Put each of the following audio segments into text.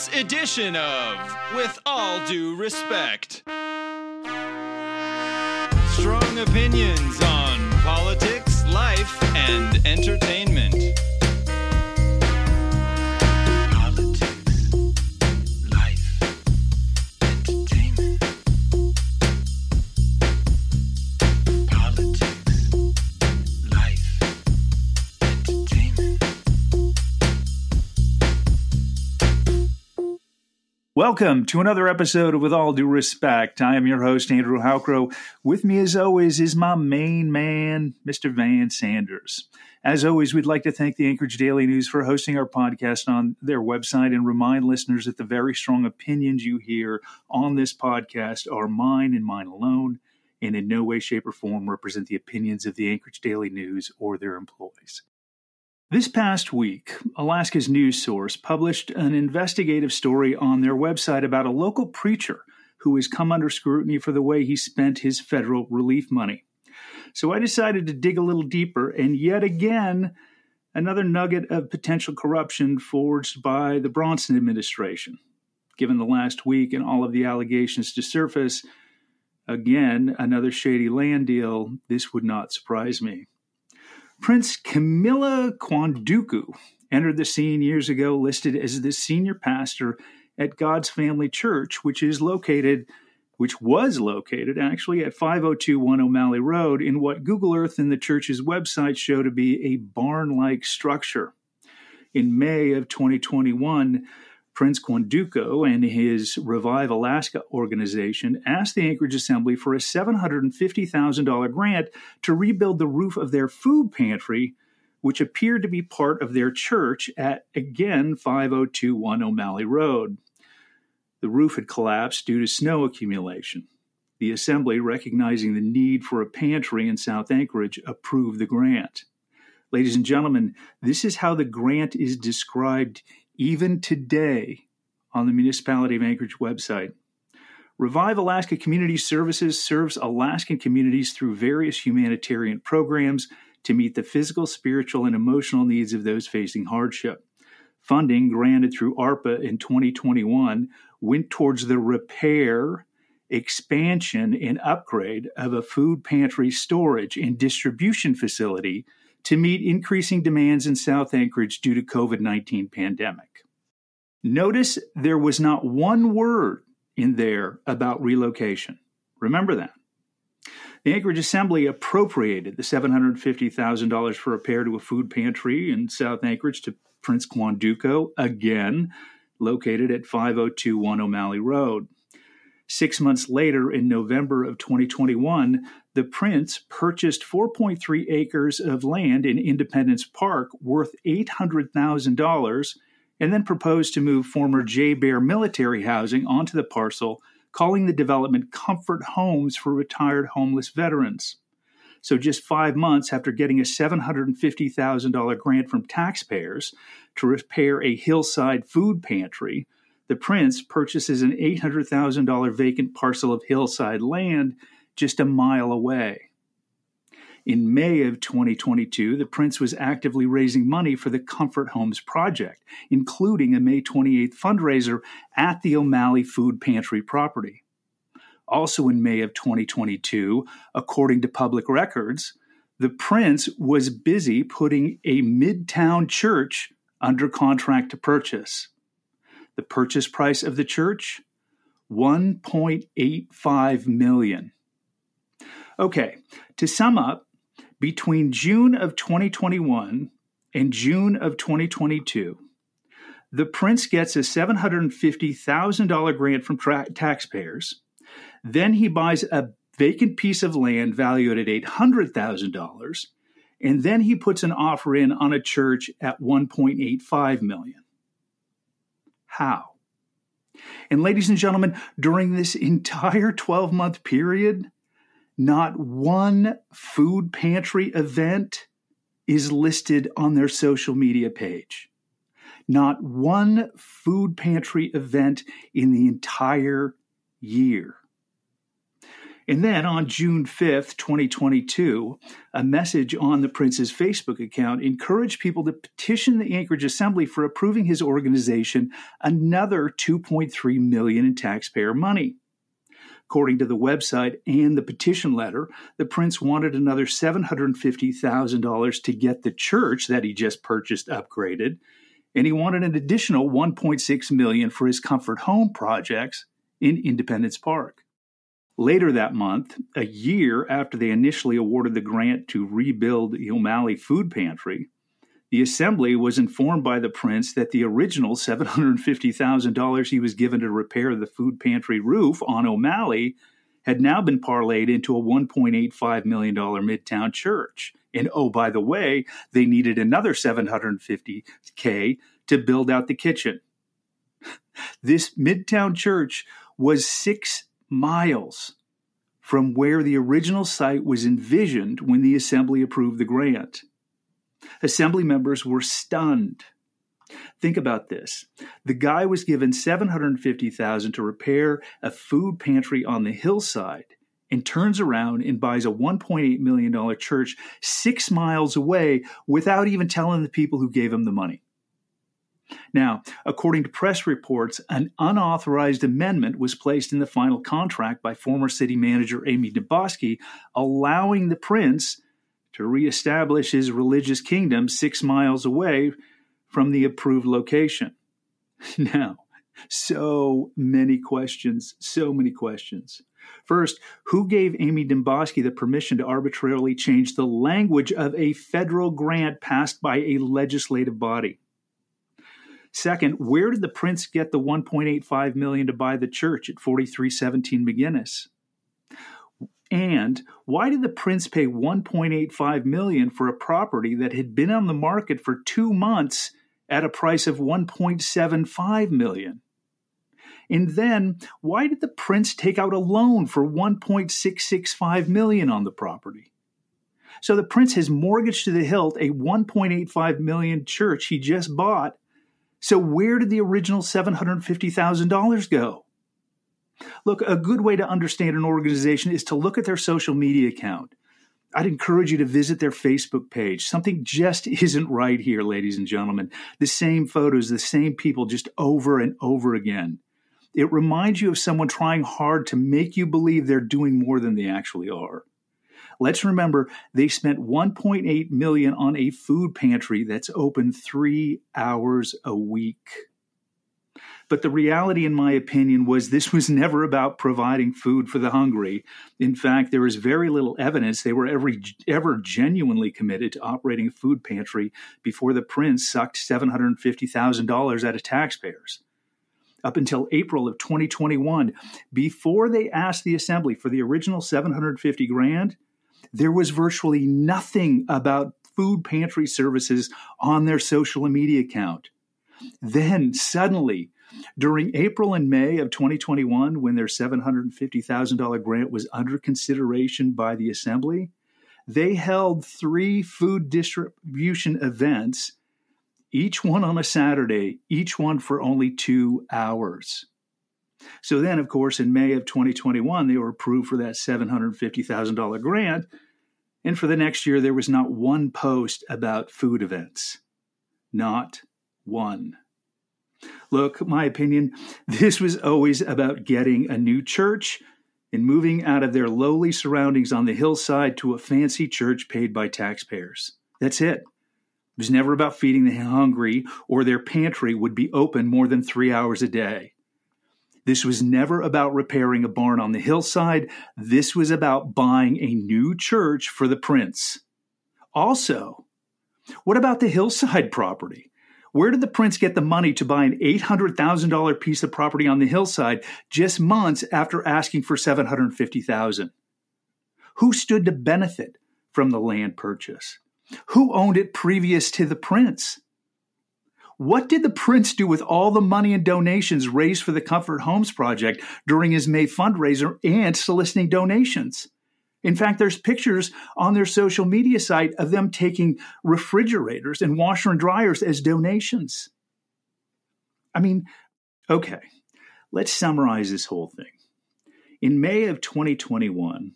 this edition of With All Due Respect. Strong opinions on politics, life, and entertainment. Welcome to another episode of With All Due Respect. I am your host, Andrew Halcro. With me, as always, is my main man, Mr. Van Sanders. As always, we'd like to thank the Anchorage Daily News for hosting our podcast on their website and remind listeners that the very strong opinions you hear on this podcast are mine and mine alone, and in no way, shape, or form represent the opinions of the Anchorage Daily News or their employees. This past week, Alaska's news source published an investigative story on their website about a local preacher who has come under scrutiny for the way he spent his federal relief money. So I decided to dig a little deeper, and yet again, another nugget of potential corruption forged by the Bronson administration. Given the last week and all of the allegations to surface, again, another shady land deal, this would not surprise me. Prince Camilla Kwanduku entered the scene years ago listed as the senior pastor at God's Family Church, which is located which was located actually at 5021 O'Malley Road in what Google Earth and the church's website show to be a barn-like structure. In May of 2021, Prince Kwanduku and his Revive Alaska organization asked the Anchorage Assembly for a $750,000 grant to rebuild the roof of their food pantry, which appeared to be part of their church at, again, 5021 O'Malley Road. The roof had collapsed due to snow accumulation. The Assembly, recognizing the need for a pantry in South Anchorage, approved the grant. Ladies and gentlemen, this is how the grant is described even today on the Municipality of Anchorage website. Revive Alaska Community Services serves Alaskan communities through various humanitarian programs to meet the physical, spiritual, and emotional needs of those facing hardship. Funding granted through ARPA in 2021 went towards the repair, expansion, and upgrade of a food pantry storage and distribution facility to meet increasing demands in South Anchorage due to COVID-19 pandemic. Notice there was not one word in there about relocation. Remember that. The Anchorage Assembly appropriated the $750,000 for repair to a food pantry in South Anchorage to Prince Kwanduku, again located at 5021 O'Malley Road. Six months later, in November of 2021, the prince purchased 4.3 acres of land in Independence Park worth $800,000 and then proposed to move former JBER military housing onto the parcel, calling the development Comfort Homes for Retired Homeless Veterans. So, just five months after getting a $750,000 grant from taxpayers to repair a hillside food pantry, the prince purchases an $800,000 vacant parcel of hillside land just a mile away. In May of 2022, the prince was actively raising money for the Comfort Homes project, including a May 28th fundraiser at the O'Malley Food Pantry property. Also in May of 2022, according to public records, the prince was busy putting a midtown church under contract to purchase. The purchase price of the church 1.85 million. Okay, to sum up, between June of 2021 and June of 2022, the prince gets a $750,000 grant from tra- taxpayers. Then he buys a vacant piece of land valued at $800,000 and then he puts an offer in on a church at 1.85 million. How? And ladies and gentlemen, during this entire 12 month period, not one food pantry event is listed on their social media page. Not one food pantry event in the entire year. And then on June 5th, 2022, a message on the prince's Facebook account encouraged people to petition the Anchorage Assembly for approving his organization another 2.3 million in taxpayer money. According to the website and the petition letter, the prince wanted another $750,000 to get the church that he just purchased upgraded, and he wanted an additional 1.6 million for his comfort home projects in Independence Park. Later that month, a year after they initially awarded the grant to rebuild the O'Malley food pantry, the assembly was informed by the prince that the original $750,000 he was given to repair the food pantry roof on O'Malley had now been parlayed into a $1.85 million Midtown church. And oh, by the way, they needed another 750K to build out the kitchen. This Midtown church was six miles from where the original site was envisioned when the assembly approved the grant. Assembly members were stunned. Think about this. The guy was given 750,000 to repair a food pantry on the hillside and turns around and buys a 1.8 million dollar church 6 miles away without even telling the people who gave him the money. Now, according to press reports, an unauthorized amendment was placed in the final contract by former city manager Amy Demboski, allowing the prince to reestablish his religious kingdom six miles away from the approved location. Now, so many questions, so many questions. First, who gave Amy Demboski the permission to arbitrarily change the language of a federal grant passed by a legislative body? Second, where did the prince get the 1.85 million to buy the church at 4317 McGinnis? And why did the prince pay 1.85 million for a property that had been on the market for 2 months at a price of 1.75 million? And then why did the prince take out a loan for 1.665 million on the property? So the prince has mortgaged to the hilt a 1.85 million church he just bought. So where did the original $750,000 go? Look, a good way to understand an organization is to look at their social media account. I'd encourage you to visit their Facebook page. Something just isn't right here, ladies and gentlemen. The same photos, the same people, just over and over again. It reminds you of someone trying hard to make you believe they're doing more than they actually are. Let's remember they spent 1.8 million on a food pantry that's open 3 hours a week. But the reality, in my opinion, was this was never about providing food for the hungry. In fact, there is very little evidence they were ever, ever genuinely committed to operating a food pantry before the prince sucked $750,000 out of taxpayers. Up until April of 2021, before they asked the assembly for the original 750 grand, there was virtually nothing about food pantry services on their social media account. Then suddenly, during April and May of 2021, when their $750,000 grant was under consideration by the Assembly, they held three food distribution events, each one on a Saturday, each one for only two hours. So then, of course, in May of 2021, they were approved for that $750,000 grant. And for the next year, there was not one post about food events. Not one. Look, my opinion, this was always about getting a new church and moving out of their lowly surroundings on the hillside to a fancy church paid by taxpayers. That's it. It was never about feeding the hungry or their pantry would be open more than three hours a day. This was never about repairing a barn on the hillside. This was about buying a new church for the prince. Also, what about the hillside property? Where did the prince get the money to buy an $800,000 piece of property on the hillside just months after asking for 750,000? Who stood to benefit from the land purchase? Who owned it previous to the prince? What did the prince do with all the money and donations raised for the Comfort Homes project during his May fundraiser and soliciting donations? In fact, there's pictures on their social media site of them taking refrigerators and washer and dryers as donations. I mean, okay, let's summarize this whole thing. In May of 2021,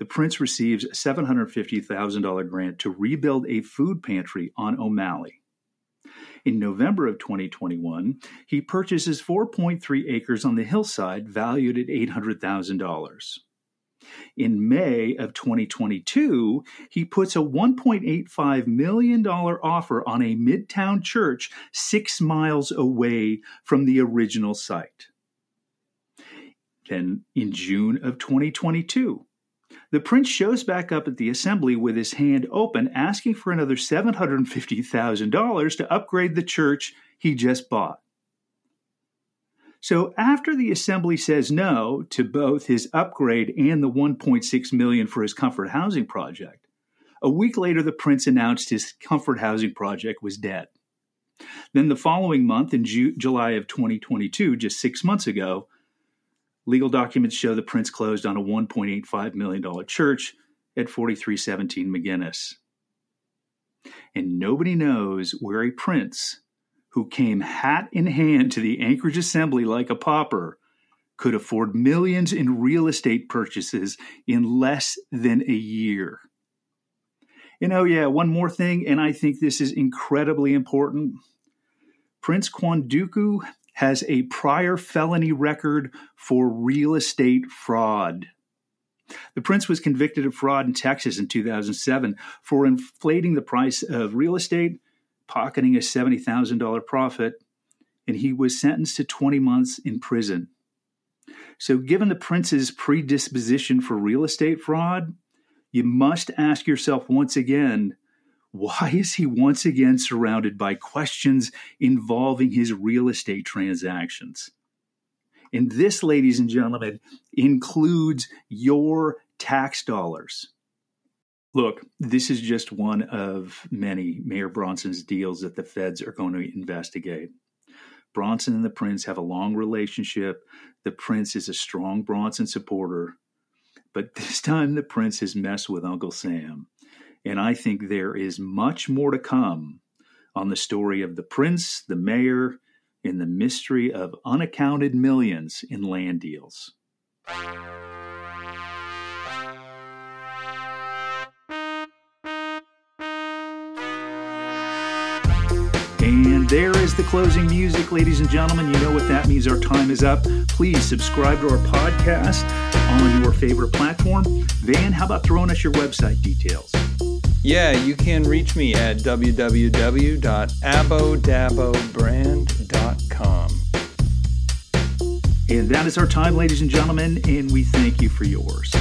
the prince receives a $750,000 grant to rebuild a food pantry on O'Malley. In November of 2021, he purchases 4.3 acres on the hillside valued at $800,000. In May of 2022, he puts a $1.85 million offer on a midtown church six miles away from the original site. Then in June of 2022, the prince shows back up at the assembly with his hand open, asking for another $750,000 to upgrade the church he just bought. So after the assembly says no to both his upgrade and the 1.6 million for his comfort housing project, a week later the prince announced his comfort housing project was dead. Then the following month in Ju- July of 2022, just 6 months ago, legal documents show the prince closed on a 1.85 million dollar church at 4317 McGinnis. And nobody knows where a prince who came hat in hand to the Anchorage Assembly like a pauper, could afford millions in real estate purchases in less than a year. And oh, yeah, one more thing, and I think this is incredibly important. Prince Kwanduku has a prior felony record for real estate fraud. The prince was convicted of fraud in Texas in 2007 for inflating the price of real estate pocketing a $70,000 profit, and he was sentenced to 20 months in prison. So, given the prince's predisposition for real estate fraud, you must ask yourself once again why is he once again surrounded by questions involving his real estate transactions? And this, ladies and gentlemen, includes your tax dollars. Look, this is just one of many Mayor Bronson's deals that the feds are going to investigate. Bronson and the Prince have a long relationship. The Prince is a strong Bronson supporter. But this time the Prince has messed with Uncle Sam. And I think there is much more to come on the story of the Prince, the Mayor, and the mystery of unaccounted millions in land deals. And there is the closing music, ladies and gentlemen. You know what that means. Our time is up. Please subscribe to our podcast on your favorite platform. Van, how about throwing us your website details? Yeah, you can reach me at www.abodabobrand.com. And that is our time, ladies and gentlemen, and we thank you for yours.